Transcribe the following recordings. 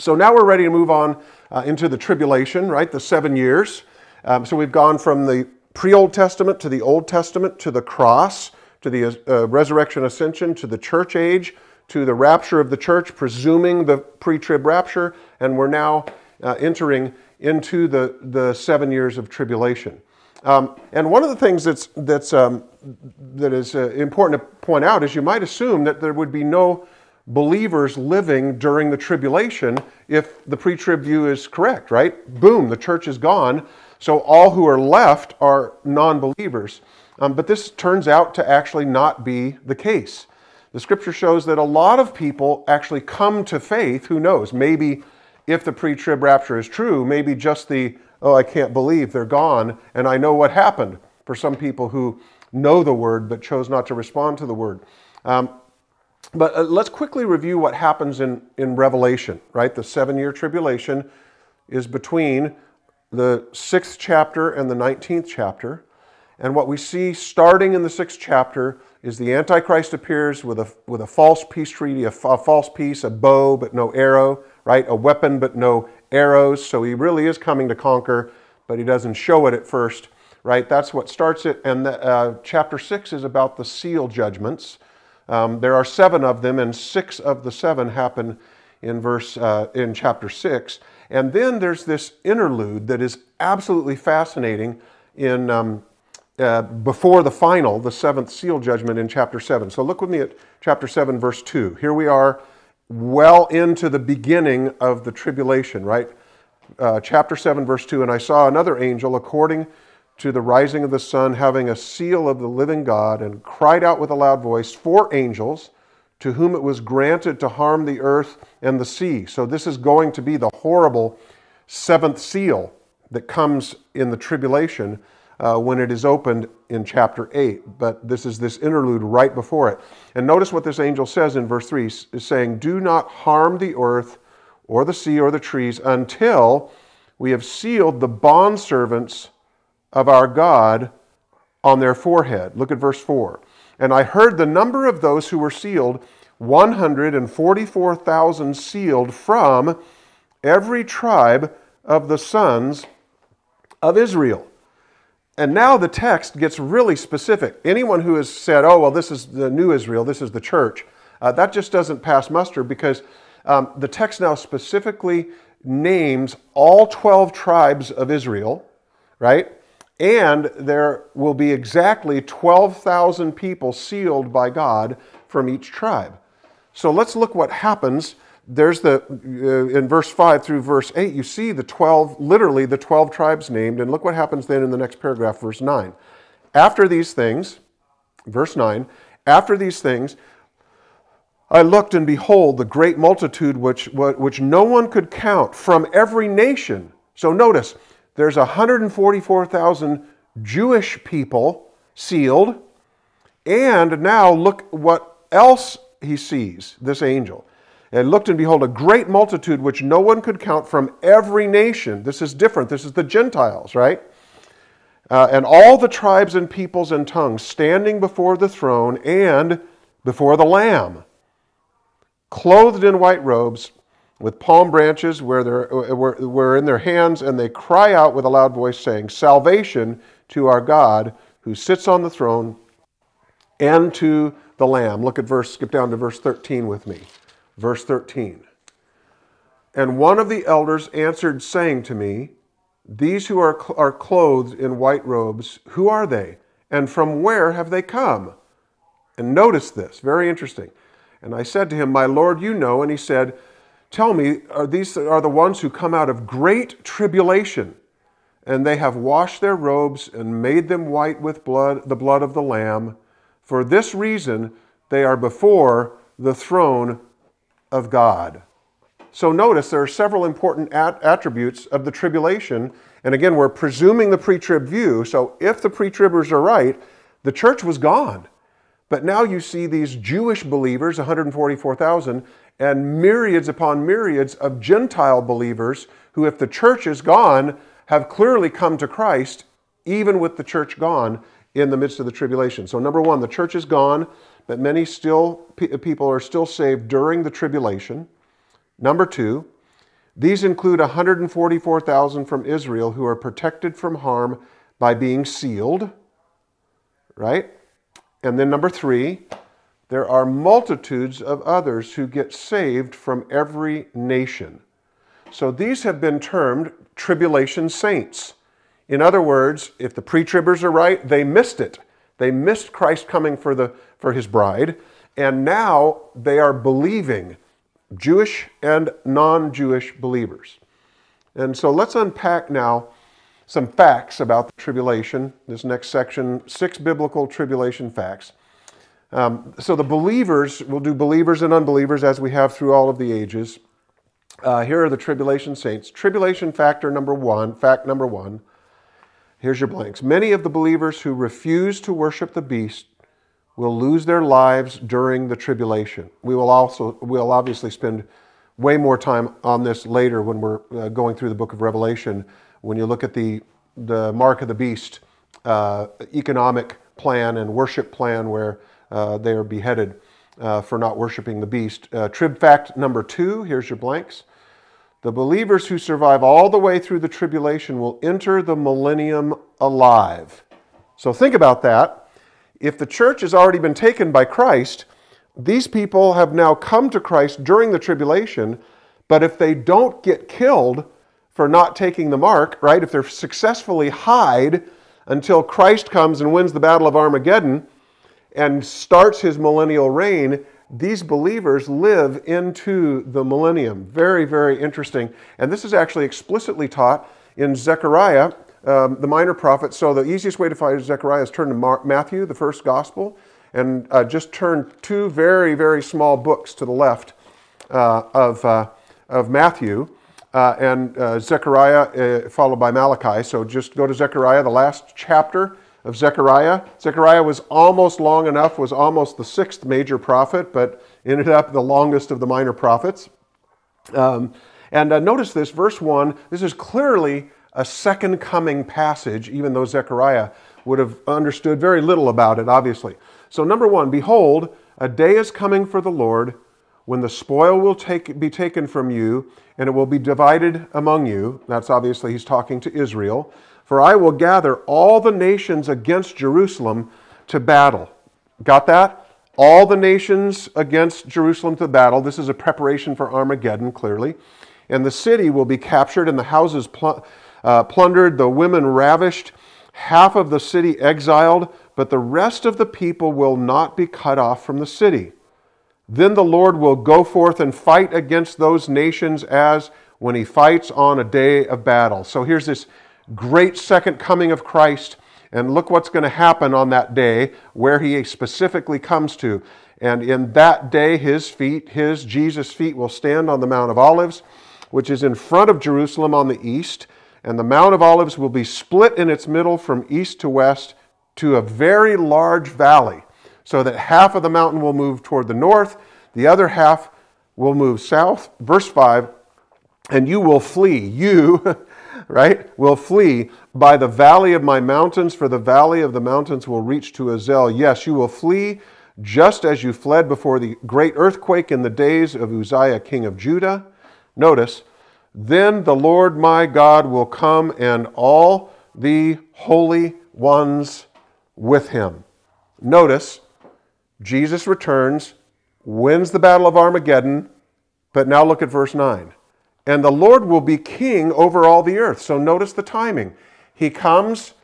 So now we're ready to move on uh, into the tribulation, right? The seven years. Um, so we've gone from the pre Old Testament to the Old Testament to the cross to the uh, resurrection ascension to the church age to the rapture of the church, presuming the pre trib rapture, and we're now uh, entering into the, the seven years of tribulation. Um, and one of the things that's, that's, um, that is uh, important to point out is you might assume that there would be no believers living during the tribulation if the pre trib view is correct, right? Boom, the church is gone. So all who are left are non believers. Um, but this turns out to actually not be the case. The scripture shows that a lot of people actually come to faith. Who knows? Maybe if the pre trib rapture is true, maybe just the, oh, I can't believe they're gone, and I know what happened for some people who know the word but chose not to respond to the word. Um, but uh, let's quickly review what happens in, in Revelation, right? The seven year tribulation is between the sixth chapter and the 19th chapter. And what we see starting in the sixth chapter is the Antichrist appears with a, with a false peace treaty, a, a false peace, a bow but no arrow, right? A weapon but no arrows. So he really is coming to conquer, but he doesn't show it at first, right? That's what starts it. And the, uh, chapter six is about the seal judgments. Um, there are seven of them, and six of the seven happen in verse uh, in chapter six. And then there's this interlude that is absolutely fascinating in um, uh, before the final, the seventh seal judgment in chapter seven. So look with me at chapter seven, verse two. Here we are, well into the beginning of the tribulation, right? Uh, chapter 7, verse 2 And I saw another angel according to the rising of the sun, having a seal of the living God, and cried out with a loud voice, Four angels to whom it was granted to harm the earth and the sea. So, this is going to be the horrible seventh seal that comes in the tribulation uh, when it is opened in chapter 8. But this is this interlude right before it. And notice what this angel says in verse 3 is saying, Do not harm the earth or the sea or the trees until we have sealed the bondservants of our God on their forehead. Look at verse 4. And I heard the number of those who were sealed 144,000 sealed from every tribe of the sons of Israel. And now the text gets really specific. Anyone who has said, oh, well, this is the new Israel, this is the church, uh, that just doesn't pass muster because um, the text now specifically names all 12 tribes of Israel, right? And there will be exactly 12,000 people sealed by God from each tribe. So let's look what happens. There's the, uh, in verse 5 through verse 8, you see the 12, literally the 12 tribes named. And look what happens then in the next paragraph, verse 9. After these things, verse 9, after these things, I looked and behold the great multitude which, which no one could count from every nation. So notice, there's 144,000 Jewish people sealed. And now look what else he sees, this angel. And looked and behold a great multitude which no one could count from every nation. This is different. This is the Gentiles, right? Uh, and all the tribes and peoples and tongues standing before the throne and before the Lamb, clothed in white robes with palm branches where they're, uh, were, were in their hands, and they cry out with a loud voice, saying, Salvation to our God who sits on the throne and to the Lamb. Look at verse, skip down to verse 13 with me. Verse 13. And one of the elders answered, saying to me, These who are, are clothed in white robes, who are they? And from where have they come? And notice this, very interesting. And I said to him, My Lord, you know. And he said, Tell me, are these are the ones who come out of great tribulation, and they have washed their robes and made them white with blood, the blood of the Lamb. For this reason, they are before the throne of God. So notice there are several important at- attributes of the tribulation. And again, we're presuming the pre trib view. So if the pre tribbers are right, the church was gone. But now you see these Jewish believers, 144,000, and myriads upon myriads of Gentile believers who, if the church is gone, have clearly come to Christ, even with the church gone in the midst of the tribulation. So, number one, the church is gone, but many still people are still saved during the tribulation. Number two, These include 144,000 from Israel who are protected from harm by being sealed, right? And then number three, there are multitudes of others who get saved from every nation. So these have been termed tribulation saints. In other words, if the pre tribbers are right, they missed it. They missed Christ coming for, the, for his bride, and now they are believing, Jewish and non Jewish believers. And so let's unpack now some facts about the tribulation. This next section, six biblical tribulation facts. Um, so the believers, we'll do believers and unbelievers as we have through all of the ages. Uh, here are the tribulation saints. Tribulation factor number one, fact number one. Here's your blanks. Many of the believers who refuse to worship the beast will lose their lives during the tribulation. We will also, we'll obviously spend way more time on this later when we're uh, going through the book of Revelation. When you look at the, the mark of the beast uh, economic plan and worship plan where they are beheaded uh, for not worshiping the beast. Uh, trib fact number two, here's your blanks. The believers who survive all the way through the tribulation will enter the millennium alive. So think about that. If the church has already been taken by Christ, these people have now come to Christ during the tribulation, but if they don't get killed for not taking the mark, right, if they're successfully hide until Christ comes and wins the battle of Armageddon, and starts his millennial reign, these believers live into the millennium. Very, very interesting. And this is actually explicitly taught in Zechariah, um, the minor prophet. So the easiest way to find Zechariah is turn to Mar- Matthew, the first gospel, and uh, just turn two very, very small books to the left uh, of, uh, of Matthew. Uh, and uh, Zechariah, uh, followed by Malachi. So just go to Zechariah, the last chapter, of Zechariah. Zechariah was almost long enough, was almost the sixth major prophet, but ended up the longest of the minor prophets. Um, and uh, notice this, verse 1, this is clearly a second coming passage, even though Zechariah would have understood very little about it, obviously. So, number one, behold, a day is coming for the Lord when the spoil will take, be taken from you and it will be divided among you. That's obviously, he's talking to Israel. For I will gather all the nations against Jerusalem to battle. Got that? All the nations against Jerusalem to battle. This is a preparation for Armageddon, clearly. And the city will be captured and the houses pl- uh, plundered, the women ravished, half of the city exiled, but the rest of the people will not be cut off from the city. Then the Lord will go forth and fight against those nations as when he fights on a day of battle. So here's this great second coming of Christ. And look what's going to happen on that day where he specifically comes to. And in that day, his feet, his Jesus' feet, will stand on the Mount of Olives, which is in front of Jerusalem on the east. And the Mount of Olives will be split in its middle from east to west to a very large valley, so that half of the mountain will move toward the north, the other half will move south. Verse 5 And you will flee, you, right, will flee by the valley of my mountains, for the valley of the mountains will reach to Azel. Yes, you will flee just as you fled before the great earthquake in the days of Uzziah, king of Judah. Notice, then the Lord my God will come and all the holy ones with him. Notice, Jesus returns, wins the battle of Armageddon, but now look at verse 9 and the Lord will be king over all the earth. So notice the timing. He comes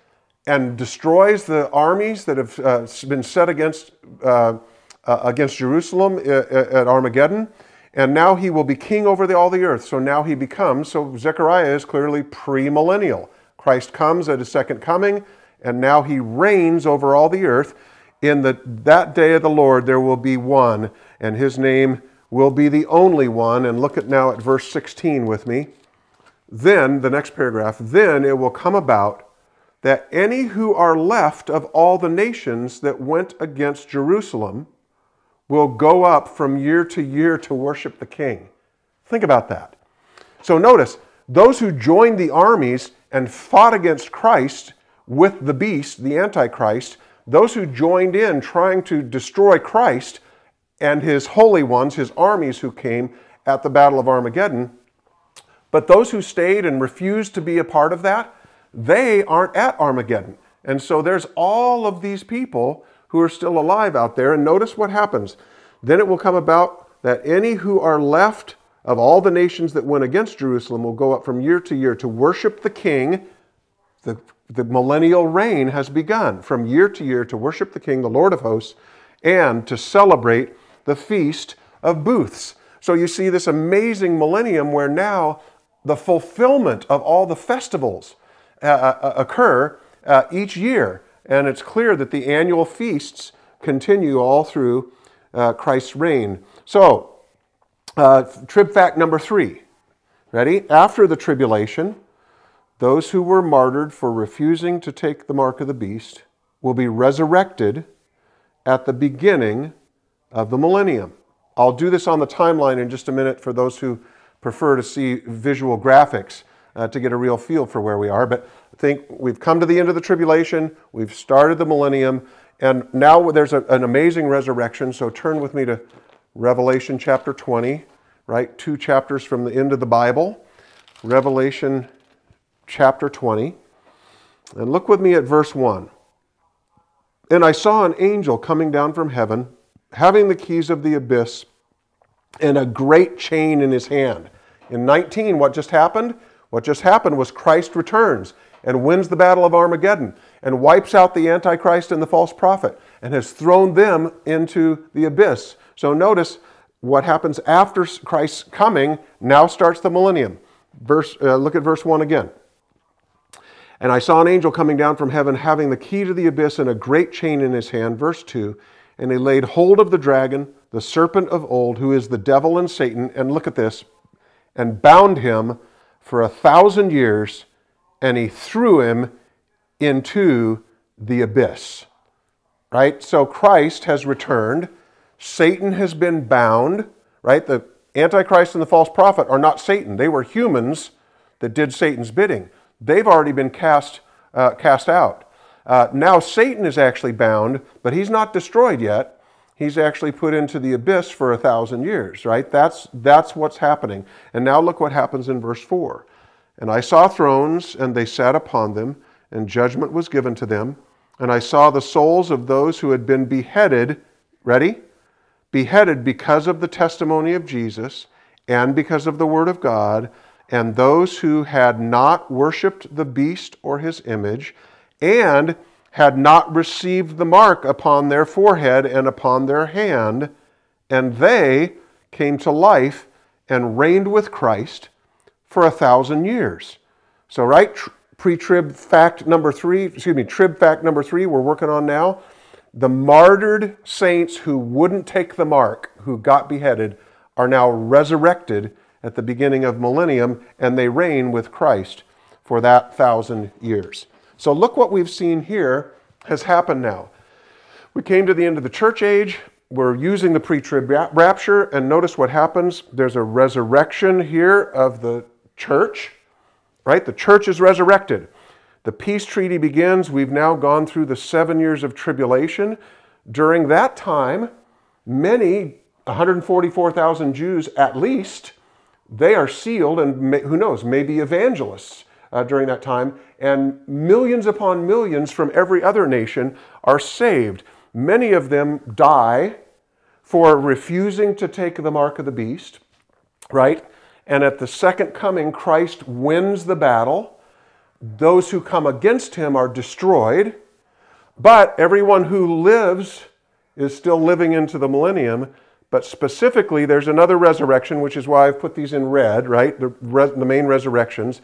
and destroys the armies that have uh, been set against, uh, uh, against Jerusalem uh, uh, at Armageddon, and now he will be king over the, all the earth. So now he becomes, so Zechariah is clearly premillennial. Christ comes at his second coming, and now he reigns over all the earth. In the, that day of the Lord, there will be one, and his name will be the only one. And look at now at verse 16 with me. Then, the next paragraph, then it will come about that any who are left of all the nations that went against Jerusalem will go up from year to year to worship the king. Think about that. So notice, those who joined the armies and fought against Christ with the beast, the Antichrist, those who joined in trying to destroy Christ, and his holy ones, his armies who came at the Battle of Armageddon, But those who stayed and refused to be a part of that, they aren't at Armageddon. And so there's all of these people who are still alive out there. And notice what happens. Then it will come about that any who are left of all the nations that went against Jerusalem will go up from year to year to worship the king. The, the millennial reign has begun from year to year to worship the king, the Lord of hosts, and to celebrate the feast of booths. So you see this amazing millennium where now the fulfillment of all the festivals uh, uh, occur uh, each year. And it's clear that the annual feasts continue all through uh, Christ's reign. So, uh, trib fact number three. Ready? After the tribulation, those who were martyred for refusing to take the mark of the beast will be resurrected at the beginning of the millennium. I'll do this on the timeline in just a minute for those who prefer to see visual graphics uh, to get a real feel for where we are. But I think we've come to the end of the tribulation, we've started the millennium, and now there's a, an amazing resurrection. So turn with me to Revelation chapter 20, right? Two chapters from the end of the Bible. Revelation chapter 20. And look with me at verse 1. And I saw an angel coming down from heaven, having the keys of the abyss and a great chain in his hand. In 19, what just happened? What just happened was Christ returns and wins the battle of Armageddon and wipes out the Antichrist and the false prophet and has thrown them into the abyss. So notice what happens after Christ's coming now starts the millennium. Verse, uh, look at verse 1 again. And I saw an angel coming down from heaven having the key to the abyss and a great chain in his hand. Verse 2 And he laid hold of the dragon, the serpent of old, who is the devil and Satan. And look at this and bound him for a thousand years, and he threw him into the abyss. Right? So Christ has returned. Satan has been bound. Right? The Antichrist and the false prophet are not Satan. They were humans that did Satan's bidding. They've already been cast, uh, cast out. Uh, now Satan is actually bound, but he's not destroyed yet. He's actually put into the abyss for a thousand years, right? That's, that's what's happening. And now look what happens in verse 4. And I saw thrones, and they sat upon them, and judgment was given to them. And I saw the souls of those who had been beheaded, ready? Beheaded because of the testimony of Jesus and because of the word of God and those who had not worshipped the beast or his image, and had not received the mark upon their forehead and upon their hand, and they came to life and reigned with Christ for a thousand years. So, right, pre trib fact number three, excuse me, trib fact number three, we're working on now. The martyred saints who wouldn't take the mark, who got beheaded, are now resurrected at the beginning of millennium, and they reign with Christ for that thousand years. So look what we've seen here has happened now. We came to the end of the church age. We're using the pre trib rapture, and notice what happens. There's a resurrection here of the church, right? The church is resurrected. The peace treaty begins. We've now gone through the seven years of tribulation. During that time, many, 144,000 Jews at least, they are sealed, and may, who knows, maybe evangelists uh, during that time, and millions upon millions from every other nation are saved. Many of them die for refusing to take the mark of the beast, right? And at the second coming, Christ wins the battle. Those who come against him are destroyed, but everyone who lives is still living into the millennium but specifically, there's another resurrection, which is why I've put these in red, right? The, res- the main resurrections.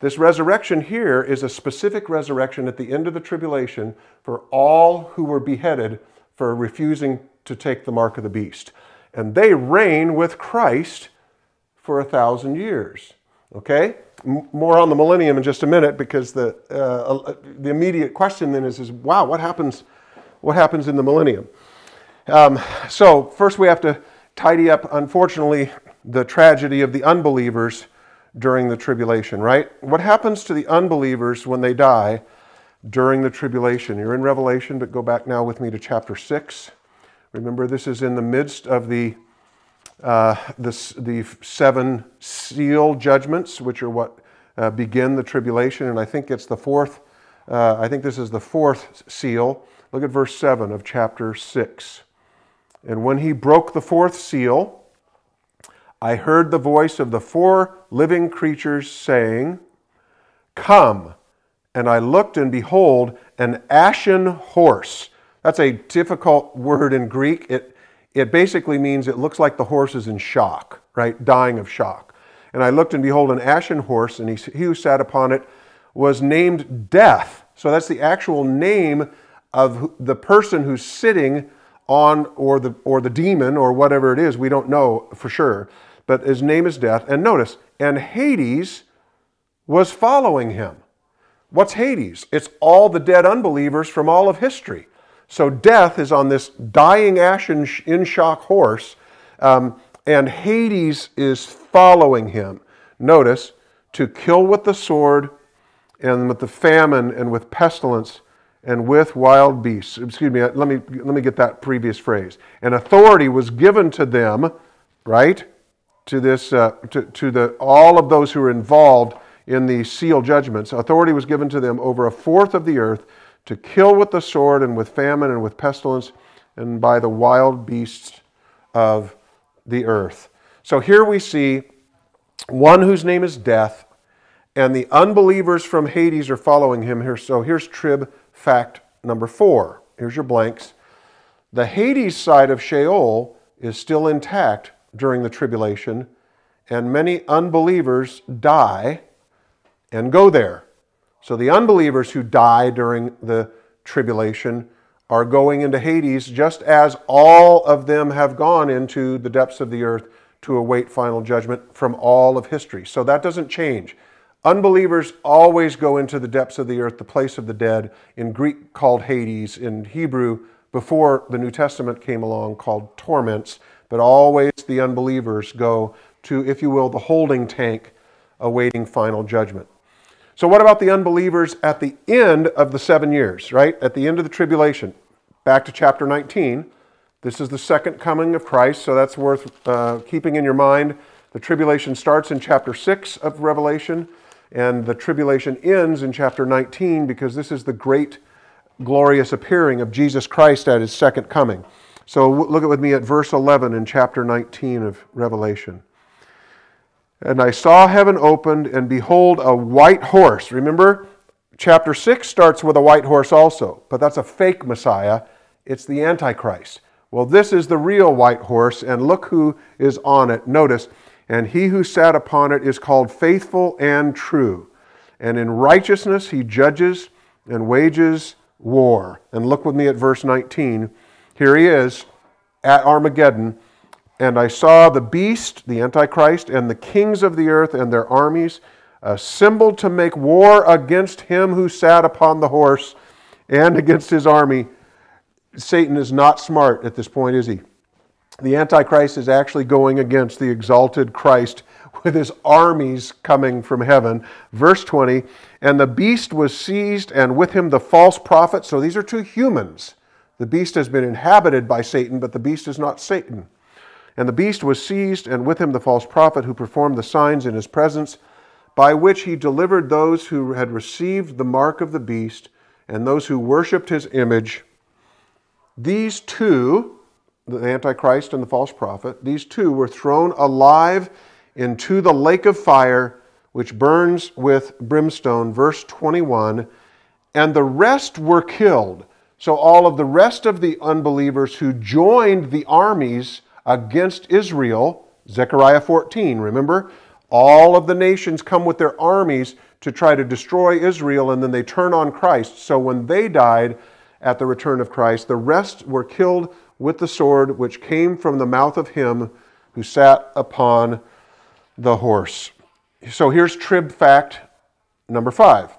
This resurrection here is a specific resurrection at the end of the tribulation for all who were beheaded for refusing to take the mark of the beast. And they reign with Christ for a thousand years. Okay? More on the millennium in just a minute because the, uh, the immediate question then is, is wow, what happens, what happens in the millennium? Um, so, first we have to tidy up, unfortunately, the tragedy of the unbelievers during the tribulation, right? What happens to the unbelievers when they die during the tribulation? You're in Revelation, but go back now with me to chapter 6. Remember, this is in the midst of the uh, the, the seven seal judgments, which are what uh, begin the tribulation. And I think it's the fourth, uh, I think this is the fourth seal. Look at verse 7 of chapter 6. And when he broke the fourth seal, I heard the voice of the four living creatures saying, Come. And I looked, and behold, an ashen horse. That's a difficult word in Greek. It, it basically means it looks like the horse is in shock, right? Dying of shock. And I looked, and behold, an ashen horse, and he, he who sat upon it was named Death. So that's the actual name of the person who's sitting on, or the, or the demon, or whatever it is. We don't know for sure. But his name is Death. And notice, and Hades was following him. What's Hades? It's all the dead unbelievers from all of history. So death is on this dying ashen in shock horse, um, and Hades is following him. Notice, to kill with the sword, and with the famine, and with pestilence, and with wild beasts. Excuse me, let me, let me get that previous phrase. And authority was given to them, right? To this, uh, to, to the, all of those who are involved in the seal judgments. Authority was given to them over a fourth of the earth to kill with the sword and with famine and with pestilence and by the wild beasts of the earth. So here we see one whose name is death, and the unbelievers from Hades are following him here. So here's trib fact number four. Here's your blanks. The Hades side of Sheol is still intact during the tribulation, and many unbelievers die and go there. So the unbelievers who die during the tribulation are going into Hades just as all of them have gone into the depths of the earth to await final judgment from all of history. So that doesn't change. Unbelievers always go into the depths of the earth, the place of the dead, in Greek called Hades, in Hebrew before the New Testament came along called torments, but always the unbelievers go to, if you will, the holding tank awaiting final judgment. So, what about the unbelievers at the end of the seven years, right? At the end of the tribulation. Back to chapter 19. This is the second coming of Christ, so that's worth uh, keeping in your mind. The tribulation starts in chapter 6 of Revelation, and the tribulation ends in chapter 19 because this is the great, glorious appearing of Jesus Christ at his second coming. So, look with me at verse 11 in chapter 19 of Revelation. And I saw heaven opened, and behold, a white horse. Remember, chapter 6 starts with a white horse also, but that's a fake Messiah. It's the Antichrist. Well, this is the real white horse, and look who is on it. Notice, and he who sat upon it is called faithful and true. And in righteousness he judges and wages war. And look with me at verse 19. Here he is at Armageddon and I saw the beast, the Antichrist, and the kings of the earth and their armies assembled to make war against him who sat upon the horse and against his army. Satan is not smart at this point, is he? The Antichrist is actually going against the exalted Christ with his armies coming from heaven. Verse 20 And the beast was seized, and with him the false prophet. So these are two humans. The beast has been inhabited by Satan, but the beast is not Satan. And the beast was seized, and with him the false prophet who performed the signs in his presence, by which he delivered those who had received the mark of the beast and those who worshipped his image. These two, the Antichrist and the false prophet, these two were thrown alive into the lake of fire, which burns with brimstone. Verse 21 And the rest were killed. So, all of the rest of the unbelievers who joined the armies against Israel, Zechariah 14, remember? All of the nations come with their armies to try to destroy Israel, and then they turn on Christ. So when they died at the return of Christ, the rest were killed with the sword which came from the mouth of him who sat upon the horse. So here's trib fact number five.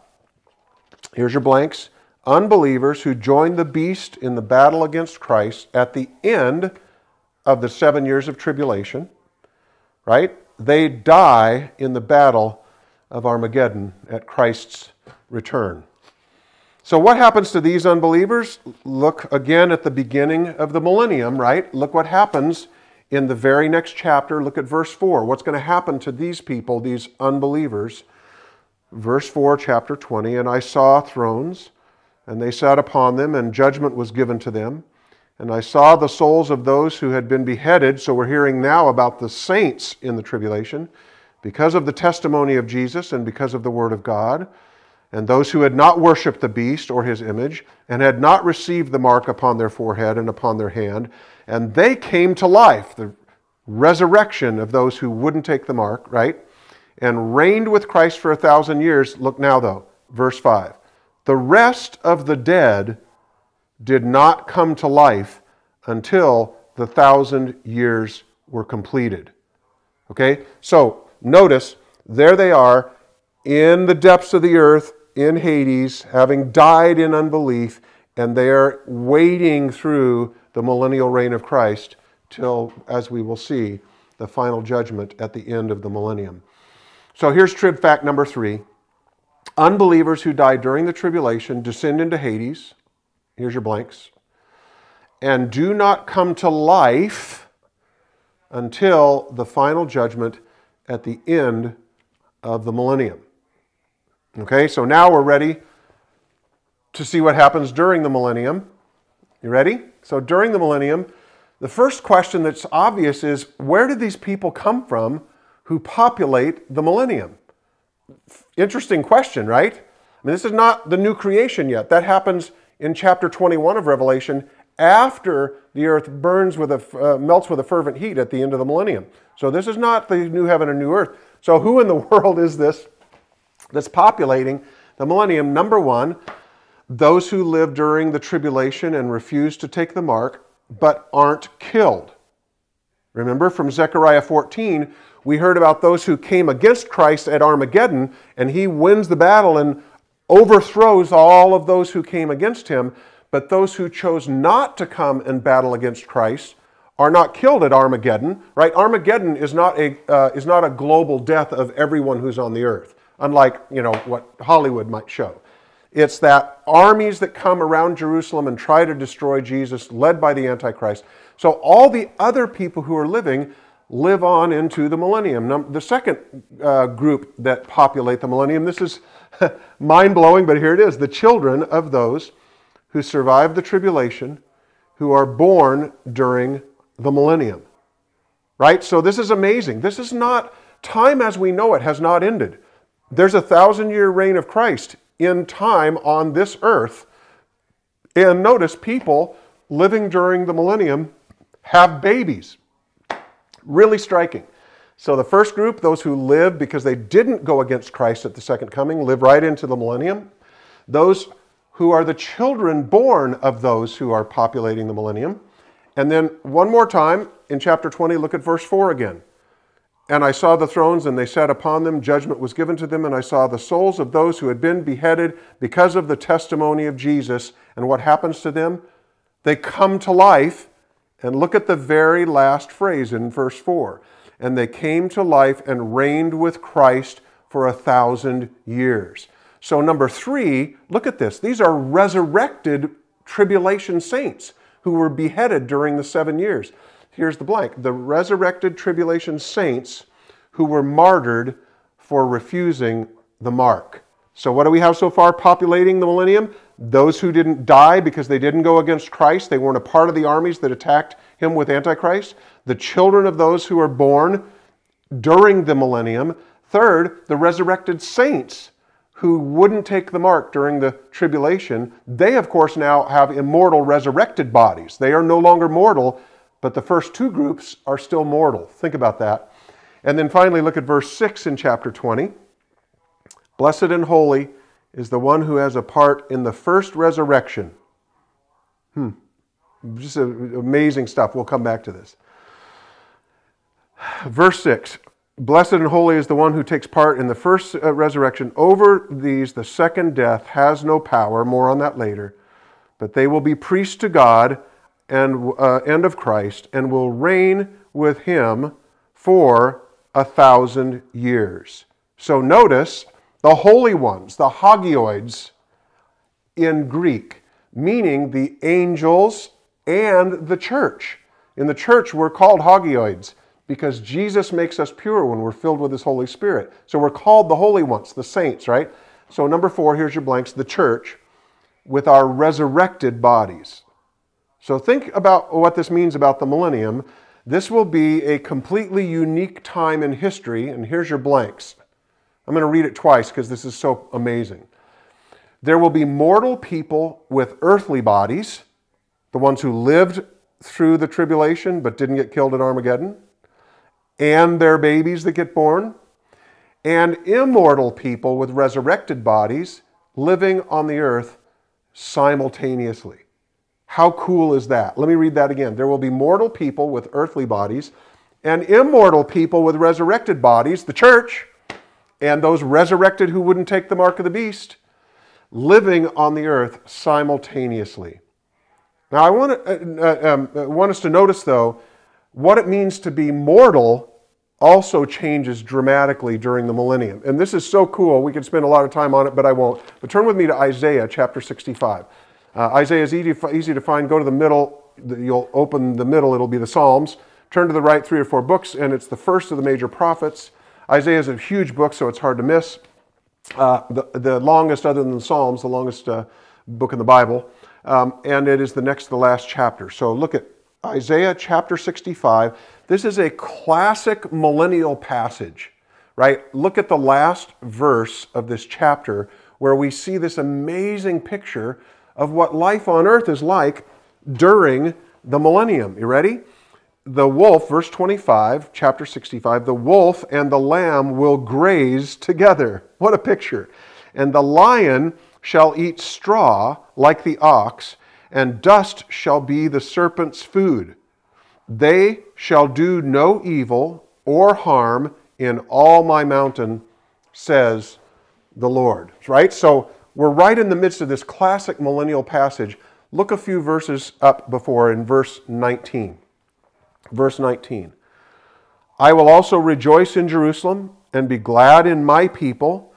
Here's your blanks. Unbelievers who joined the beast in the battle against Christ at the end of the seven years of tribulation, right? They die in the battle of Armageddon at Christ's return. So, what happens to these unbelievers? Look again at the beginning of the millennium, right? Look what happens in the very next chapter, look at verse 4. What's going to happen to these people, these unbelievers? Verse 4, chapter 20 And I saw thrones, and they sat upon them, and judgment was given to them. And I saw the souls of those who had been beheaded. So we're hearing now about the saints in the tribulation because of the testimony of Jesus and because of the word of God. And those who had not worshiped the beast or his image and had not received the mark upon their forehead and upon their hand. And they came to life, the resurrection of those who wouldn't take the mark, right? And reigned with Christ for a thousand years. Look now, though, verse 5. The rest of the dead did not come to life until the thousand years were completed. Okay? So notice, there they are in the depths of the earth, in Hades, having died in unbelief, and they are waiting through the millennial reign of Christ till, as we will see, the final judgment at the end of the millennium. So here's trib fact number three unbelievers who die during the tribulation descend into Hades. Here's your blanks. And do not come to life until the final judgment at the end of the millennium. Okay, so now we're ready to see what happens during the millennium. You ready? So, during the millennium, the first question that's obvious is where did these people come from who populate the millennium? Interesting question, right? I mean, this is not the new creation yet. That happens in chapter 21 of Revelation after the earth burns with a, uh, melts with a fervent heat at the end of the millennium. So this is not the new heaven and new earth. So who in the world is this that's populating the millennium? Number one, those who live during the tribulation and refuse to take the mark but aren't killed. Remember from Zechariah 14, we heard about those who came against Christ at Armageddon, and he wins the battle and overthrows all of those who came against him, but those who chose not to come and battle against Christ are not killed at Armageddon, right? Armageddon is not a, uh, is not a global death of everyone who's on the earth, unlike, you know, what Hollywood might show. It's that armies that come around Jerusalem and try to destroy Jesus, led by the Antichrist. So all the other people who are living live on into the millennium. The second uh, group that populate the millennium, this is mind blowing, but here it is the children of those who survive the tribulation, who are born during the millennium. Right? So this is amazing. This is not, time as we know it has not ended. There's a thousand year reign of Christ in time on this earth. And notice people living during the millennium have babies. Really striking. So the first group, those who live because they didn't go against Christ at the second coming, live right into the millennium. Those who are the children born of those who are populating the millennium. And then one more time in chapter 20, look at verse 4 again. And I saw the thrones, and they sat upon them. Judgment was given to them, and I saw the souls of those who had been beheaded because of the testimony of Jesus. And what happens to them? They come to life. And look at the very last phrase in verse 4 and they came to life and reigned with Christ for a thousand years. So, number three, look at this. These are resurrected tribulation saints who were beheaded during the seven years. Here's the blank the resurrected tribulation saints who were martyred for refusing the mark. So, what do we have so far populating the millennium? Those who didn't die because they didn't go against Christ, they weren't a part of the armies that attacked him with Antichrist. The children of those who are born during the millennium. Third, the resurrected saints who wouldn't take the mark during the tribulation. They, of course, now have immortal resurrected bodies. They are no longer mortal, but the first two groups are still mortal. Think about that. And then finally, look at verse 6 in chapter 20. Blessed and holy is the one who has a part in the first resurrection. Hmm. Just amazing stuff. We'll come back to this. Verse 6 Blessed and holy is the one who takes part in the first uh, resurrection. Over these, the second death has no power. More on that later. But they will be priests to God and, uh, and of Christ and will reign with him for a thousand years. So notice the holy ones, the hagioids in Greek, meaning the angels and the church. In the church, we're called hagioids because Jesus makes us pure when we're filled with His Holy Spirit. So we're called the holy ones, the saints, right? So, number four, here's your blanks the church with our resurrected bodies. So, think about what this means about the millennium. This will be a completely unique time in history, and here's your blanks. I'm going to read it twice because this is so amazing. There will be mortal people with earthly bodies, the ones who lived through the tribulation but didn't get killed at Armageddon, and their babies that get born, and immortal people with resurrected bodies living on the earth simultaneously. How cool is that? Let me read that again. There will be mortal people with earthly bodies and immortal people with resurrected bodies, the church, and those resurrected who wouldn't take the mark of the beast, living on the earth simultaneously. Now, I want, uh, uh um, uh, want us to notice, though, what it means to be mortal also changes dramatically during the millennium. And this is so cool. We could spend a lot of time on it, but I won't. But turn with me to Isaiah chapter 65. Uh, Isaiah is easy, easy to find. Go to the middle. You'll open the middle, it'll be the Psalms. Turn to the right three or four books, and it's the first of the major prophets. Isaiah is a huge book, so it's hard to miss. Uh, the, the longest, other than the Psalms, the longest uh, book in the Bible. Um, and it is the next to the last chapter. So look at Isaiah chapter 65. This is a classic millennial passage, right? Look at the last verse of this chapter where we see this amazing picture of what life on earth is like during the millennium. You ready? The wolf, verse 25, chapter 65, the wolf and the lamb will graze together. What a picture. And the lion shall eat straw like the ox, and dust shall be the serpent's food. They shall do no evil or harm in all my mountain, says the Lord. Right? So we're right in the midst of this classic millennial passage. Look a few verses up before in verse 19. Verse 19. I will also rejoice in Jerusalem and be glad in my people,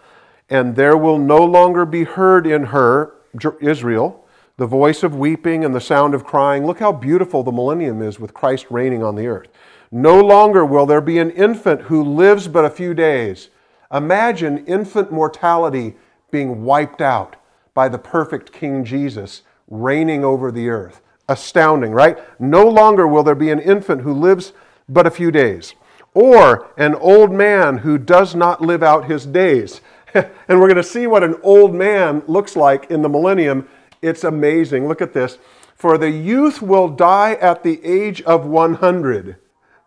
and there will no longer be heard in her, Israel, the voice of weeping and the sound of crying. Look how beautiful the millennium is with Christ reigning on the earth. No longer will there be an infant who lives but a few days. Imagine infant mortality being wiped out by the perfect King Jesus reigning over the earth. Astounding, right? No longer will there be an infant who lives but a few days, or an old man who does not live out his days. and we're going to see what an old man looks like in the millennium it's amazing. Look at this. For the youth will die at the age of 100.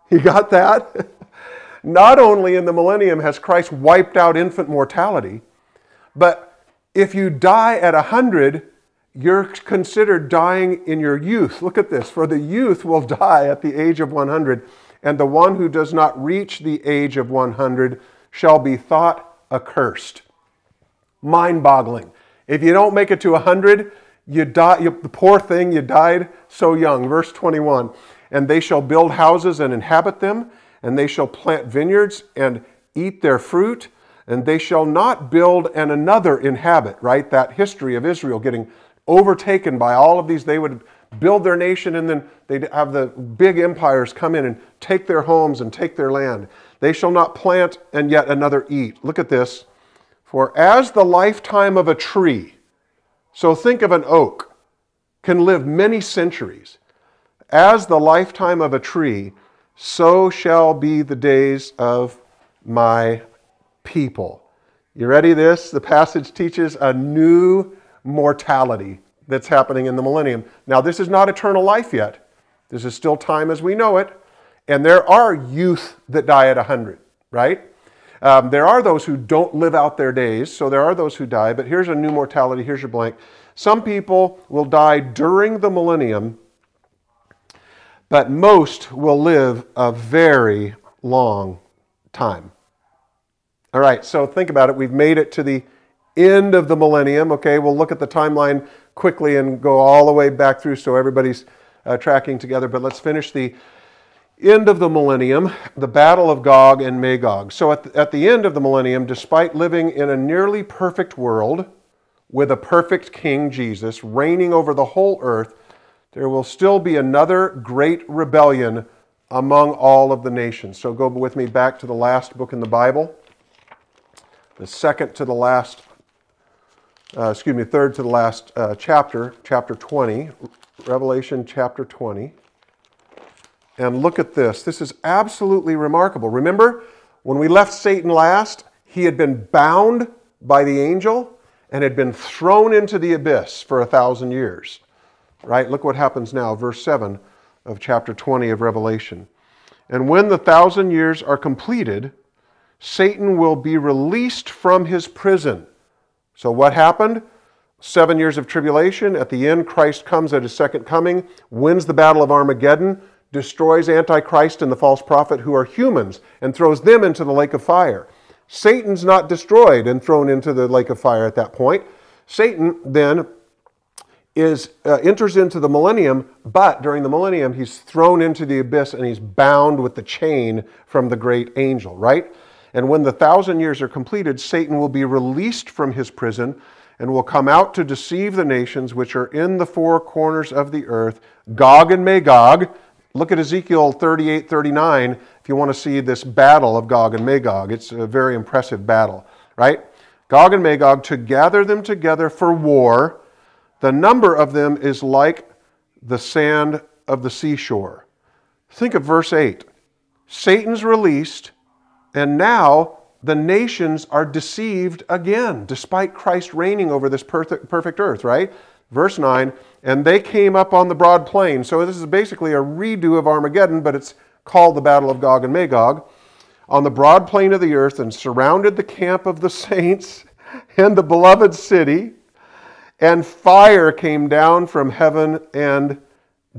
You got that? Not only in the millennium has Christ wiped out infant mortality, but if you die at 100, you're considered dying in your youth. Look at this. For the youth will die at the age of 100, and the one who does not reach the age of 100 shall be thought accursed. Mind boggling. If you don't make it to 100, you die, you, the poor thing, you died so young. Verse 21 And they shall build houses and inhabit them, and they shall plant vineyards and eat their fruit, and they shall not build and another inhabit, right? That history of Israel getting overtaken by all of these. They would build their nation, and then they'd have the big empires come in and take their homes and take their land. They shall not plant and yet another eat. Look at this. For as the lifetime of a tree, so think of an oak, can live many centuries. As the lifetime of a tree, so shall be the days of my people. You ready this? The passage teaches a new mortality that's happening in the millennium. Now, this is not eternal life yet. This is still time as we know it. And there are youth that die at 100, right? Um, there are those who don't live out their days, so there are those who die, but here's a new mortality. Here's your blank. Some people will die during the millennium, but most will live a very long time. All right, so think about it. We've made it to the end of the millennium. Okay, we'll look at the timeline quickly and go all the way back through so everybody's uh, tracking together. But let's finish the end of the millennium, the battle of Gog and Magog. So, at the, at the end of the millennium, despite living in a nearly perfect world with a perfect King Jesus reigning over the whole earth, there will still be another great rebellion among all of the nations. So go with me back to the last book in the Bible, the second to the last, uh, excuse me, third to the last uh, chapter, chapter 20, Revelation chapter 20. And look at this. This is absolutely remarkable. Remember, when we left Satan last, he had been bound by the angel and had been thrown into the abyss for a thousand years. Right? Look what happens now, verse 7 of chapter 20 of Revelation. And when the thousand years are completed, Satan will be released from his prison. So, what happened? Seven years of tribulation. At the end, Christ comes at his second coming, wins the battle of Armageddon, destroys Antichrist and the false prophet, who are humans, and throws them into the lake of fire. Satan's not destroyed and thrown into the lake of fire at that point. Satan then is uh, enters into the millennium, but during the millennium he's thrown into the abyss and he's bound with the chain from the great angel, right? And when the thousand years are completed, Satan will be released from his prison and will come out to deceive the nations which are in the four corners of the earth, Gog and Magog. Look at Ezekiel 38 39 if you want to see this battle of Gog and Magog. It's a very impressive battle, right? Gog and Magog to gather them together for war the number of them is like the sand of the seashore. Think of verse 8. Satan's released, and now the nations are deceived again, despite Christ reigning over this perfect earth, right? Verse 9, and they came up on the broad plain. So this is basically a redo of Armageddon, but it's called the Battle of Gog and Magog. On the broad plain of the earth and surrounded the camp of the saints and the beloved city and fire came down from heaven and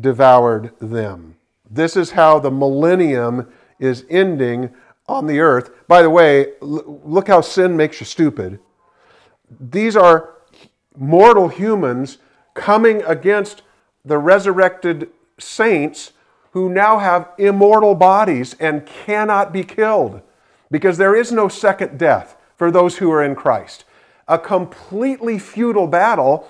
devoured them. This is how the millennium is ending on the earth. By the way, look how sin makes you stupid. These are mortal humans coming against the resurrected saints who now have immortal bodies and cannot be killed because there is no second death for those who are in Christ a completely futile battle.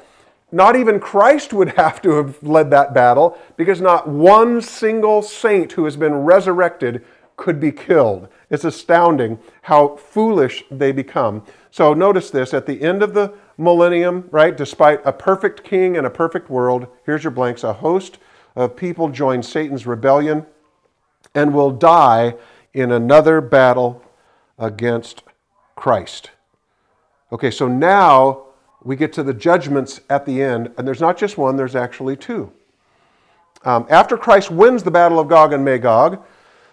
Not even Christ would have to have led that battle because not one single saint who has been resurrected could be killed. It's astounding how foolish they become. So notice this at the end of the millennium, right? Despite a perfect king and a perfect world, here's your blanks a host of people join Satan's rebellion and will die in another battle against Christ. Okay, so now we get to the judgments at the end, and there's not just one, there's actually two. Um, after Christ wins the battle of Gog and Magog,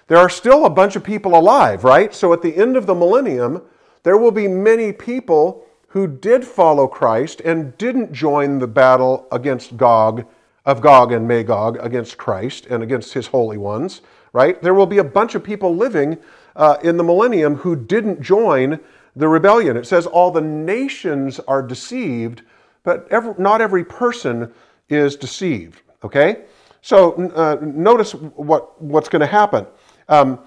there are still a bunch of people alive, right? So at the end of the millennium, there will be many people who did follow Christ and didn't join the battle against Gog, of Gog and Magog, against Christ and against his holy ones, right? There will be a bunch of people living uh, in the millennium who didn't join the rebellion. It says all the nations are deceived, but every, not every person is deceived. Okay? So uh, notice what, what's going to happen. Um,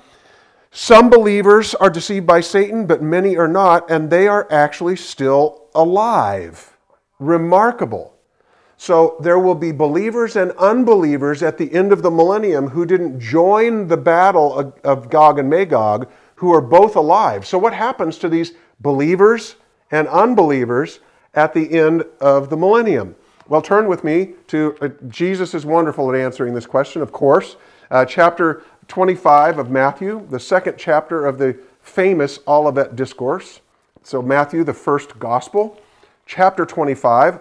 some believers are deceived by Satan, but many are not, and they are actually still alive. Remarkable. So there will be believers and unbelievers at the end of the millennium who didn't join the battle of, of Gog and Magog, who are both alive. So, what happens to these believers and unbelievers at the end of the millennium? Well, turn with me to uh, Jesus is wonderful at answering this question, of course. Uh, chapter 25 of Matthew, the second chapter of the famous Olivet Discourse. So, Matthew, the first gospel, chapter 25.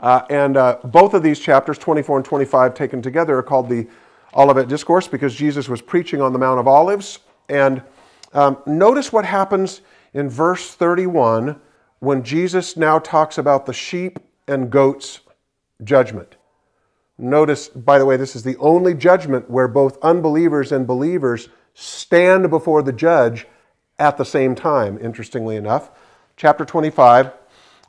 Uh, and uh, both of these chapters, 24 and 25, taken together, are called the Olivet Discourse because Jesus was preaching on the Mount of Olives and um, notice what happens in verse 31 when Jesus now talks about the sheep and goats judgment. Notice, by the way, this is the only judgment where both unbelievers and believers stand before the judge at the same time, interestingly enough. Chapter 25.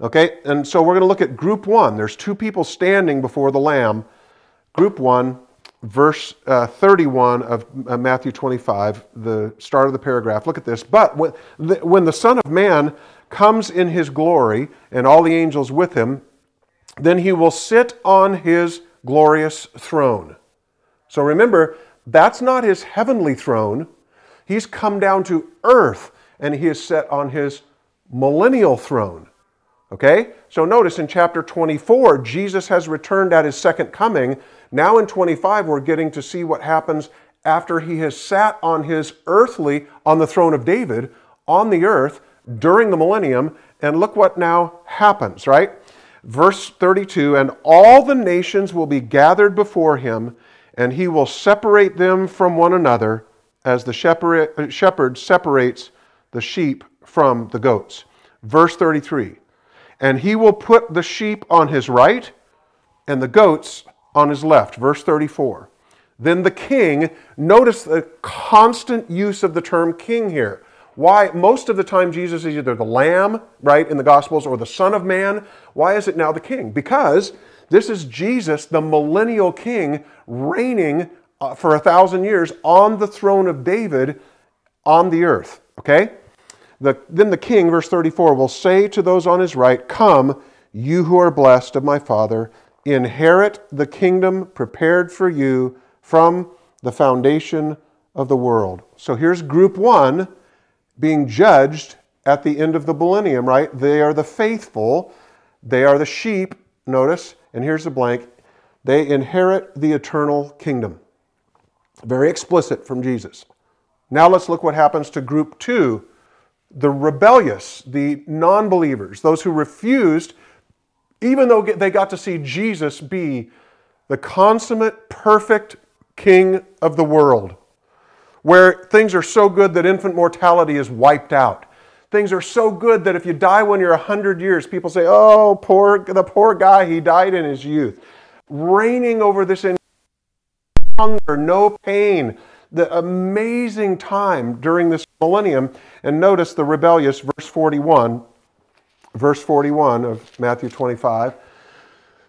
Okay, and so we're going to look at group one. There's two people standing before the Lamb. Group one, verse uh, 31 of uh, Matthew 25, the start of the paragraph. Look at this. But when the, when the Son of Man comes in his glory and all the angels with him, then he will sit on his glorious throne. So remember, that's not his heavenly throne. He's come down to earth and he is set on his millennial throne. Okay? So notice in chapter 24, Jesus has returned at his second coming. Now in 25, we're getting to see what happens after he has sat on his earthly, on the throne of David, on the earth during the millennium. And look what now happens, right? Verse 32 And all the nations will be gathered before him, and he will separate them from one another as the shepherd separates the sheep from the goats. Verse 33 And he will put the sheep on his right and the goats on his left. Verse 34. Then the king, notice the constant use of the term king here. Why? Most of the time, Jesus is either the Lamb, right, in the Gospels, or the Son of Man. Why is it now the King? Because this is Jesus, the millennial King, reigning uh, for a thousand years on the throne of David on the earth. Okay? The, then the King, verse 34, will say to those on his right, Come, you who are blessed of my Father, inherit the kingdom prepared for you from the foundation of the world. So here's group one being judged at the end of the millennium, right? They are the faithful, they are the sheep, notice, and here's the blank, they inherit the eternal kingdom. Very explicit from Jesus. Now let's look what happens to group two the rebellious, the non believers, those who refused, even though they got to see Jesus be the consummate, perfect king of the world where things are so good that infant mortality is wiped out. Things are so good that if you die when you're 100 years, people say, oh, poor, the poor guy, he died in his youth. Reigning over this in hunger, no pain, the amazing time during this millennium. And notice the rebellious, verse 41, verse 41 of Matthew 25.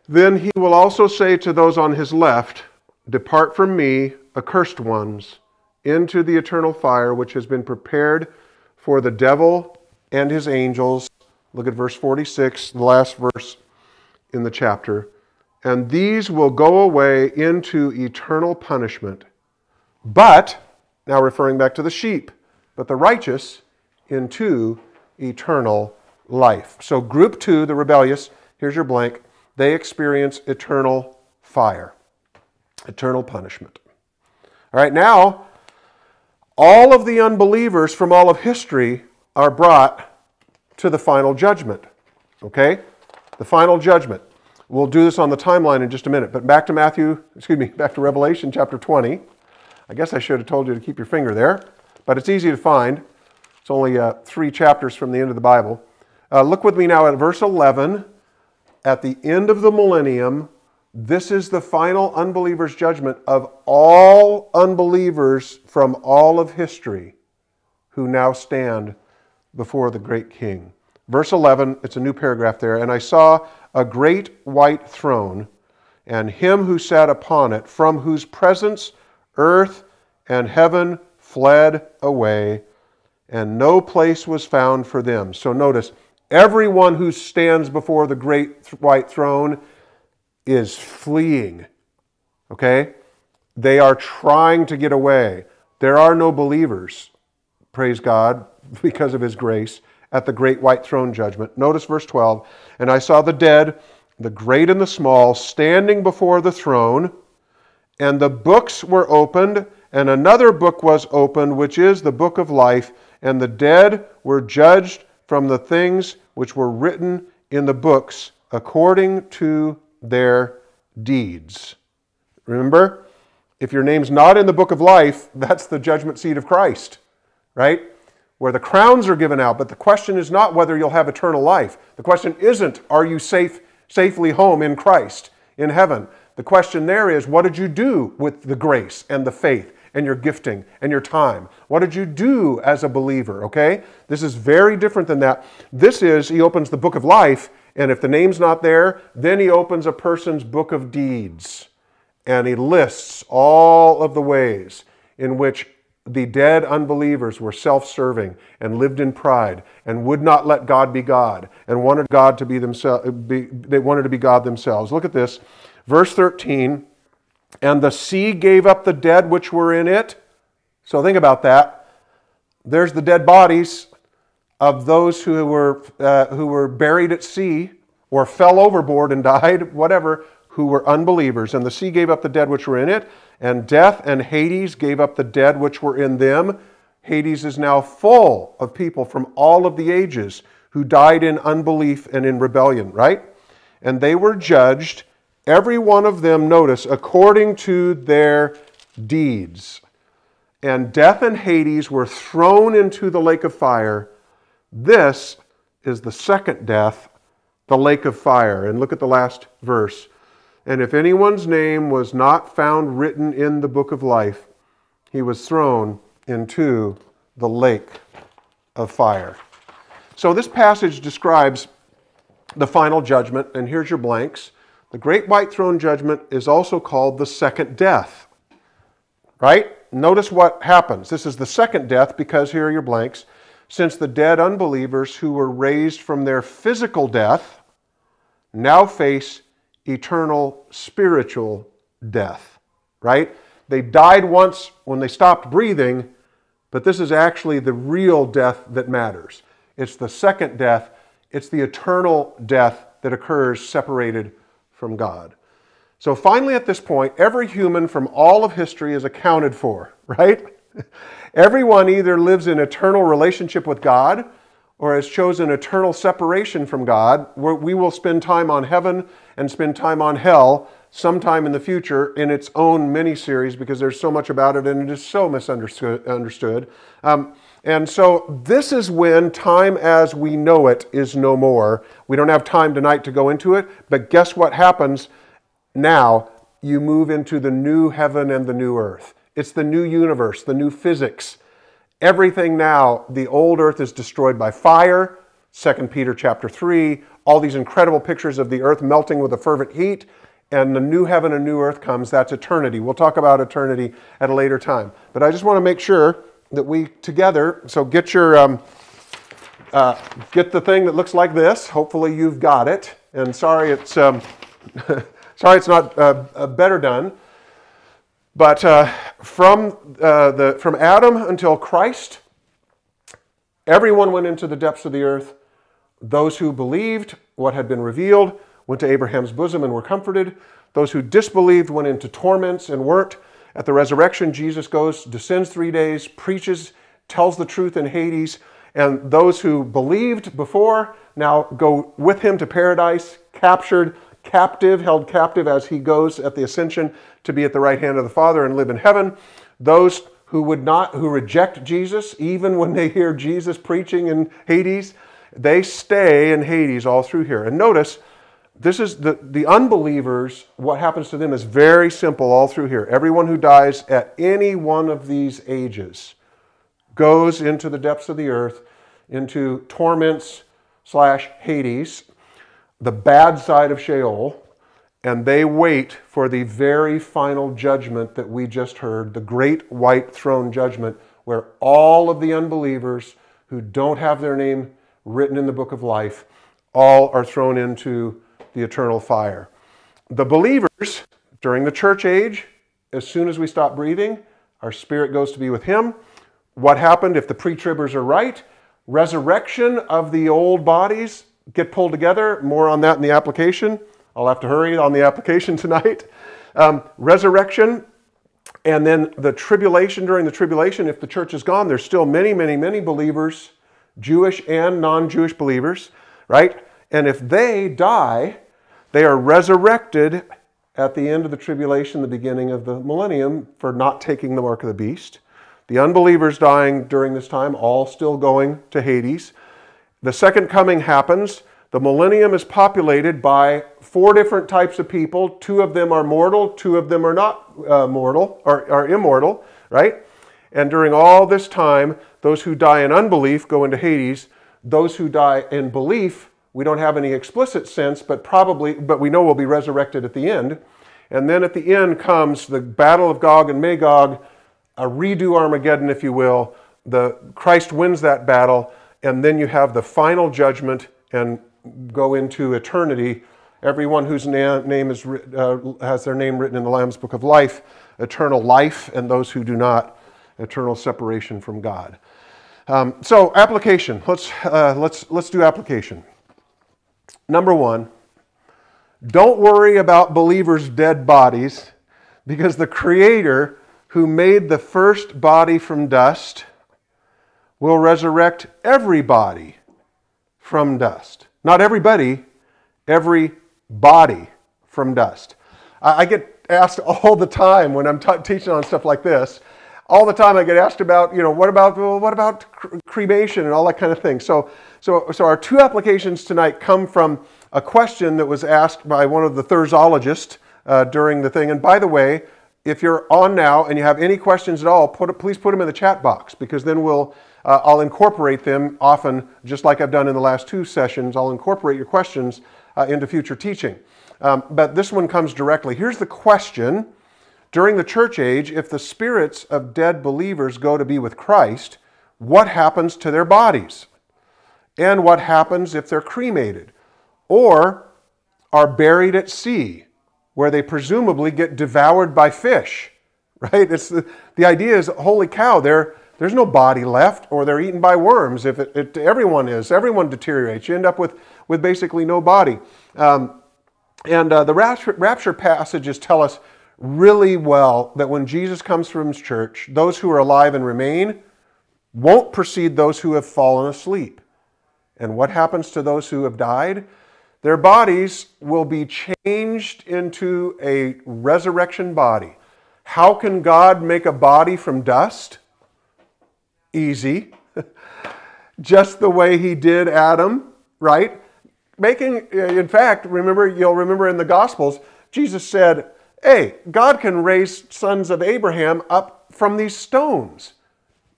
Then he will also say to those on his left, Depart from me, accursed ones into the eternal fire which has been prepared for the devil and his angels. Look at verse 46, the last verse in the chapter. And these will go away into eternal punishment. But, now referring back to the sheep, but the righteous into eternal life. So, group two, the rebellious, here's your blank, they experience eternal fire, eternal punishment. All right, now all of the unbelievers from all of history are brought to the final judgment. Okay? The final judgment. We'll do this on the timeline in just a minute. But back to Matthew, excuse me, back to Revelation chapter 20. I guess I should have told you to keep your finger there, but it's easy to find. It's only uh, three chapters from the end of the Bible. Uh, look with me now at verse 11. At the end of the millennium, this is the final unbeliever's judgment of all unbelievers from all of history who now stand before the great king. Verse 11, it's a new paragraph there. And I saw a great white throne, and him who sat upon it, from whose presence earth and heaven fled away, and no place was found for them. So notice, everyone who stands before the great white throne is fleeing. Okay? They are trying to get away. There are no believers, praise God, because of his grace, at the great white throne judgment. Notice verse 12. And I saw the dead, the great and the small, standing before the throne, and the books were opened, and another book was opened, which is the book of life, and the dead were judged from the things which were written in the books according to their deeds. Remember, if your name's not in the book of life, that's the judgment seat of Christ, right? Where the crowns are given out, but the question is not whether you'll have eternal life. The question isn't, are you safe, safely home in Christ, in heaven? The question there is, what did you do with the grace and the faith and your gifting and your time? What did you do as a believer? Okay? This is very different than that. This is, he opens the book of life and if the name's not there, then he opens a person's book of deeds and he lists all of the ways in which the dead unbelievers were self serving and lived in pride and would not let God be God and wanted God to be themselves, they wanted to be God themselves. Look at this, Verse 13, and the sea gave up the dead which were in it. So think about that. There's the dead bodies of those who were, uh, who were buried at sea or fell overboard and died, whatever, who were unbelievers. And the sea gave up the dead which were in it, and death and Hades gave up the dead which were in them. Hades is now full of people from all of the ages who died in unbelief and in rebellion, right? And they were judged, every one of them, notice, according to their deeds. And death and Hades were thrown into the lake of fire. This is the second death, the lake of fire. And look at the last verse. And if anyone's name was not found written in the book of life, he was thrown into the lake of fire. So this passage describes the final judgment, and here's your blanks. The great white throne judgment is also called the second death. Right? Notice what happens. This is the second death because here are your blanks. Since the dead unbelievers who were raised from their physical death now face eternal spiritual death, right? They died once when they stopped breathing, but this is actually the real death that matters. It's the second death, it's the eternal death that occurs separated from God. So finally, at this point, every human from all of history is accounted for, right? Everyone either lives in eternal relationship with God or has chosen eternal separation from God, we will spend time on heaven and spend time on hell sometime in the future in its own mini series because there's so much about it and it is so misunderstood. Um, and so this is when time as we know it is no more. We don't have time tonight to go into it, but guess what happens now? You move into the new heaven and the new earth. It's the new universe, the new physics. Everything now, the old earth is destroyed by fire. 2 Peter chapter 3, all these incredible pictures of the earth melting with a fervent heat, and the new heaven and new earth comes. That's eternity. We'll talk about eternity at a later time. But I just want to make sure that we together, so get your, um, uh, get the thing that looks like this. Hopefully you've got it. And sorry it's, um, sorry it's not uh, uh, better done. But uh, from, uh, the, from Adam until Christ, everyone went into the depths of the earth. Those who believed what had been revealed went to Abraham's bosom and were comforted. Those who disbelieved went into torments and weren't. At the resurrection, Jesus goes, descends three days, preaches, tells the truth in Hades, and those who believed before now go with him to paradise, captured, captive, held captive as he goes at the ascension to be at the right hand of the Father and live in heaven. Those who would not, who reject Jesus, even when they hear Jesus preaching in Hades, they stay in Hades all through here. And notice, this is the, the unbelievers, what happens to them is very simple all through here. Everyone who dies at any one of these ages goes into the depths of the earth, into torments slash Hades, the bad side of Sheol, and they wait for the very final judgment that we just heard, the great white throne judgment, where all of the unbelievers who don't have their name written in the book of life all are thrown into the eternal fire. The believers during the church age, as soon as we stop breathing, our spirit goes to be with Him. What happened if the pre tribbers are right? Resurrection of the old bodies get pulled together. More on that in the application. I'll have to hurry on the application tonight. Um, resurrection, and then the tribulation during the tribulation. If the church is gone, there's still many, many, many believers, Jewish and non Jewish believers, right? And if they die, they are resurrected at the end of the tribulation, the beginning of the millennium, for not taking the mark of the beast. The unbelievers dying during this time, all still going to Hades. The second coming happens. The millennium is populated by four different types of people. Two of them are mortal, two of them are not uh, mortal, or are immortal, right? And during all this time, those who die in unbelief go into Hades. Those who die in belief we don't have any explicit sense, but probably, but we know we'll be resurrected at the end. And then at the end comes the battle of Gog and Magog, a redo Armageddon, if you will. The Christ wins that battle, and then you have the final judgment and go into eternity everyone whose na- name is, uh, has their name written in the Lamb's Book of Life, eternal life, and those who do not, eternal separation from God. Um, so, application. Let's, uh, let's, let's do application. Number one, don't worry about believers' dead bodies because the Creator who made the first body from dust will resurrect every body from dust. Not everybody, every body from dust. I get asked all the time when I'm teaching on stuff like this. All the time I get asked about, you know, what about well, what about cr- cremation and all that kind of thing. So, so, so our two applications tonight come from a question that was asked by one of the Thursologists uh, during the thing. And by the way, if you're on now and you have any questions at all, put, please put them in the chat box because then we'll uh, I'll incorporate them often, just like I've done in the last two sessions. I'll incorporate your questions uh, into future teaching. Um, but this one comes directly. Here's the question During the church age, if the spirits of dead believers go to be with Christ, what happens to their bodies? And what happens if they're cremated or are buried at sea, where they presumably get devoured by fish? Right? It's the, the idea is, holy cow, they're there's no body left, or they're eaten by worms. If it, it everyone is, everyone deteriorates. You end up with, with basically no body. Um, and uh, the rapture, rapture passages tell us really well that when Jesus comes from his church, those who are alive and remain won't precede those who have fallen asleep. And what happens to those who have died? Their bodies will be changed into a resurrection body. How can God make a body from dust? Easy, just the way he did Adam, right? Making, uh, in fact, remember, you'll remember in the Gospels, Jesus said, Hey, God can raise sons of Abraham up from these stones.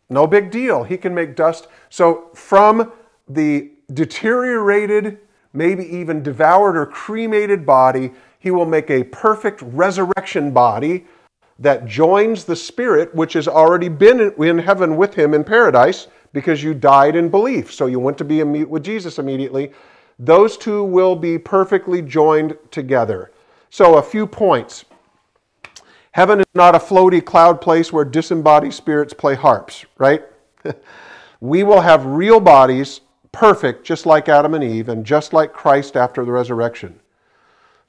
No big deal. He can make dust. So, from the deteriorated, maybe even devoured or cremated body, he will make a perfect resurrection body that joins the Spirit, which has already been in heaven with him in paradise because you died in belief. So you went to be with Jesus immediately. Those two will be perfectly joined together. So, a few points. Heaven is not a floaty cloud place where disembodied spirits play harps, right? we will have real bodies, perfect, just like Adam and Eve, and just like Christ after the resurrection.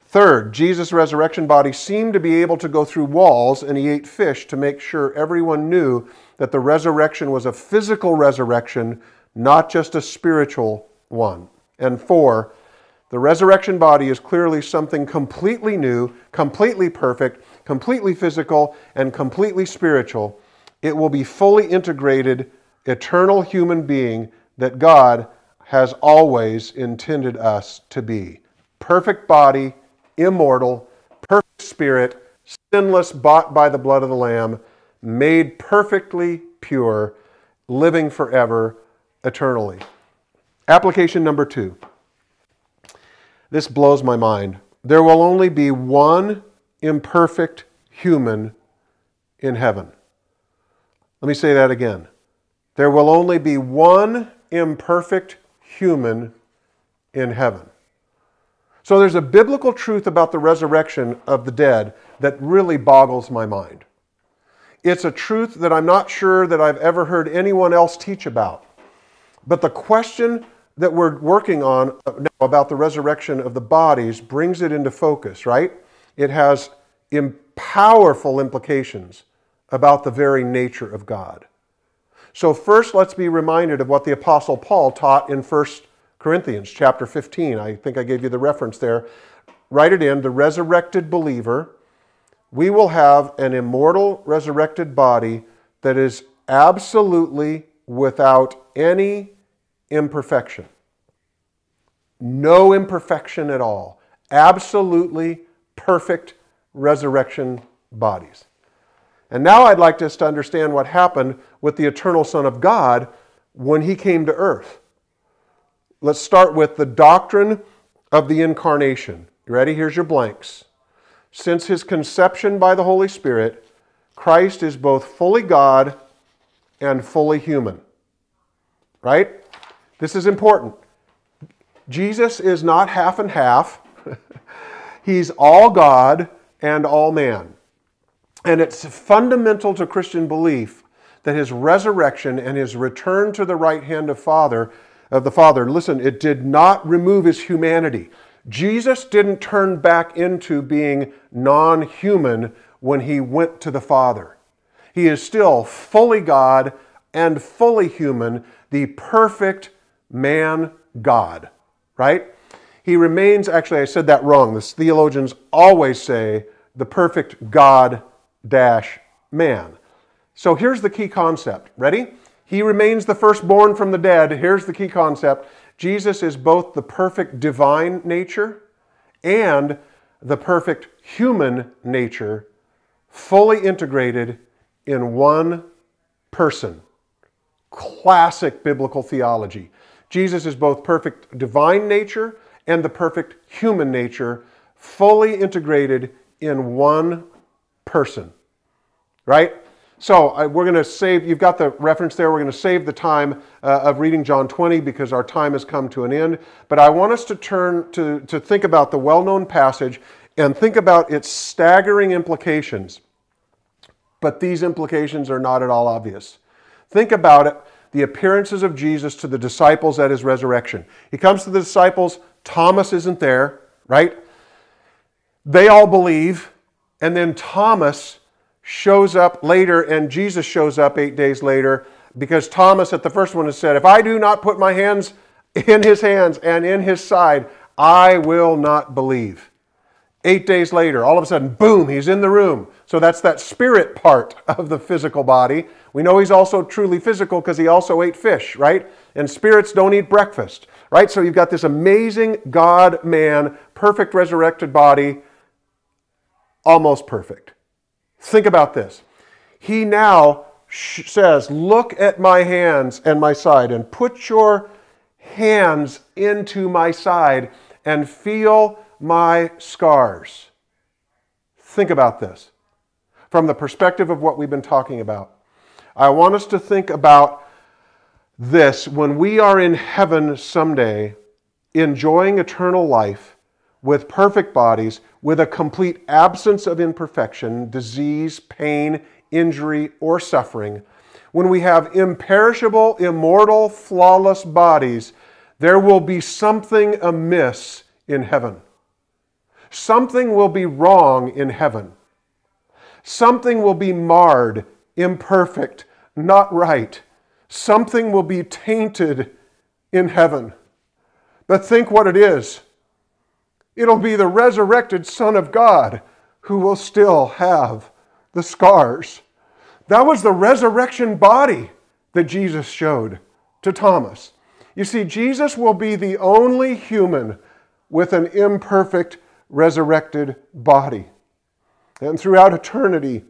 Third, Jesus' resurrection body seemed to be able to go through walls, and he ate fish to make sure everyone knew that the resurrection was a physical resurrection, not just a spiritual one. And four, the resurrection body is clearly something completely new, completely perfect, completely physical, and completely spiritual. It will be fully integrated, eternal human being that God has always intended us to be. Perfect body immortal, perfect spirit, sinless, bought by the blood of the Lamb, made perfectly pure, living forever, eternally. Application number two. This blows my mind. There will only be one imperfect human in heaven. Let me say that again. There will only be one imperfect human in heaven. So there's a biblical truth about the resurrection of the dead that really boggles my mind. It's a truth that I'm not sure that I've ever heard anyone else teach about. But the question that we're working on now about the resurrection of the bodies brings it into focus, right? It has powerful implications about the very nature of God. So first let's be reminded of what the apostle Paul taught in 1 Corinthians chapter 15. I think I gave you the reference there. Write it in the resurrected believer. We will have an immortal resurrected body that is absolutely without any imperfection. No imperfection at all. Absolutely perfect resurrection bodies. And now I'd like us to understand what happened with the eternal Son of God when he came to earth. Let's start with the doctrine of the incarnation. You ready? Here's your blanks. Since his conception by the Holy Spirit, Christ is both fully God and fully human. Right? This is important. Jesus is not half and half. He's all God and all man. And it's fundamental to Christian belief that his resurrection and his return to the right hand of Father of the Father, listen, it did not remove his humanity. Jesus didn't turn back into being non-human when he went to the Father. He is still fully God and fully human, the perfect man God, right? He remains, actually, I said that wrong. The theologians always say the perfect God dash man. So here's the key concept. Ready? He remains the firstborn from the dead. Here's the key concept Jesus is both the perfect divine nature and the perfect human nature, fully integrated in one person. Classic biblical theology. Jesus is both perfect divine nature and the perfect human nature, fully integrated in one person. Right? So uh, we're going to save, you've got the reference there. We're going to save the time uh, of reading John 20 because our time has come to an end. But I want us to turn to, to think about the well known passage and think about its staggering implications. But these implications are not at all obvious. Think about it the appearances of Jesus to the disciples at his resurrection. He comes to the disciples, Thomas isn't there, right? They all believe, and then Thomas shows up later, and Jesus shows up eight days later because Thomas at the first one has said, If I do not put my hands in his hands and in his side, I will not believe. Eight days later, all of a sudden, boom, he's in the room. So that's that spirit part of the physical body. We know he's also truly physical because he also ate fish, right? And spirits don't eat breakfast, right? So you've got this amazing God man, perfect resurrected body, almost perfect. Think about this. He now says, Look at my hands and my side, and put your hands into my side and feel my scars. Think about this from the perspective of what we've been talking about. I want us to think about this when we are in heaven someday, enjoying eternal life with perfect bodies, with a complete absence of imperfection, disease, pain, injury, or suffering, when we have imperishable, immortal, flawless bodies, there will be something amiss in heaven. Something will be wrong in heaven. Something will be marred, imperfect, not right. Something will be tainted in heaven. But think what it is It'll be the resurrected Son of God who will still have the scars. That was the resurrection body that Jesus showed to Thomas. You see, Jesus will be the only human with an imperfect resurrected body. And throughout eternity,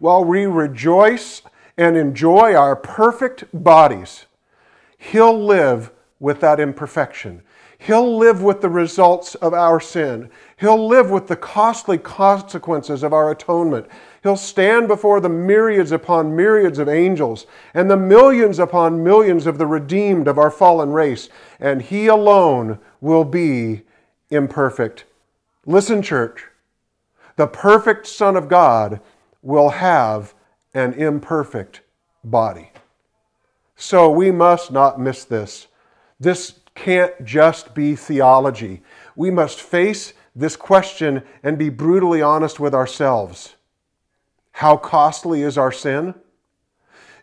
while we rejoice and enjoy our perfect bodies, He'll live with that imperfection. He'll live with the results of our sin. He'll live with the costly consequences of our atonement. He'll stand before the myriads upon myriads of angels and the millions upon millions of the redeemed of our fallen race, and He alone will be imperfect. Listen, church, the perfect Son of God will have an imperfect body. So we must not miss this. This can't just be theology. We must face this question and be brutally honest with ourselves. How costly is our sin?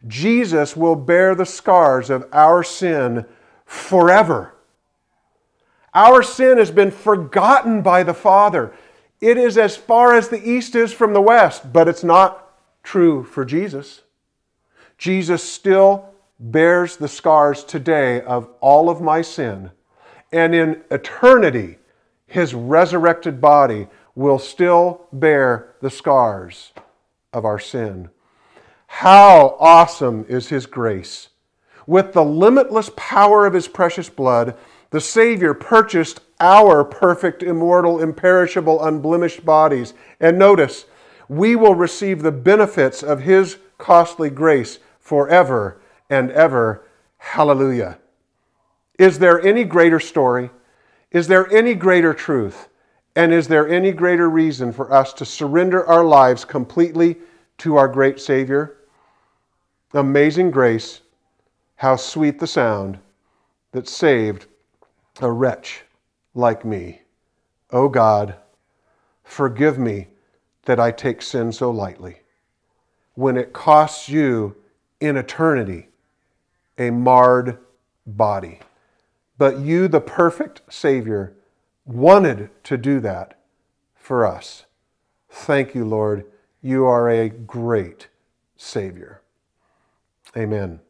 Jesus will bear the scars of our sin forever. Our sin has been forgotten by the Father. It is as far as the east is from the west, but it's not true for Jesus. Jesus still bears the scars today of all of my sin, and in eternity, his resurrected body will still bear the scars of our sin. How awesome is his grace! With the limitless power of his precious blood, the Savior purchased our perfect, immortal, imperishable, unblemished bodies. And notice, we will receive the benefits of his costly grace forever and ever. Hallelujah. Is there any greater story? Is there any greater truth? And is there any greater reason for us to surrender our lives completely to our great Savior? Amazing grace, how sweet the sound that saved a wretch like me. O oh God, forgive me that I take sin so lightly. When it costs you in eternity a marred body. But you, the perfect Savior, wanted to do that for us. Thank you, Lord. You are a great Savior. Amen.